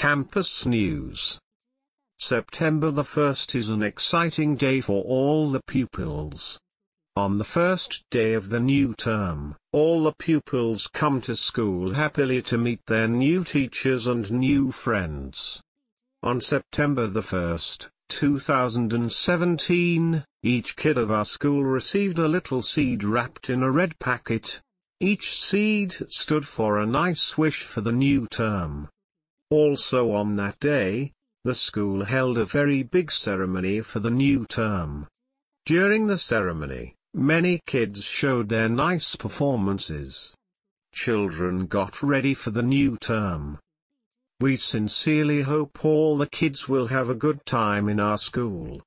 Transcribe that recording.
Campus News September the 1st is an exciting day for all the pupils. On the first day of the new term, all the pupils come to school happily to meet their new teachers and new friends. On September the 1st, 2017, each kid of our school received a little seed wrapped in a red packet. Each seed stood for a nice wish for the new term. Also on that day, the school held a very big ceremony for the new term. During the ceremony, many kids showed their nice performances. Children got ready for the new term. We sincerely hope all the kids will have a good time in our school.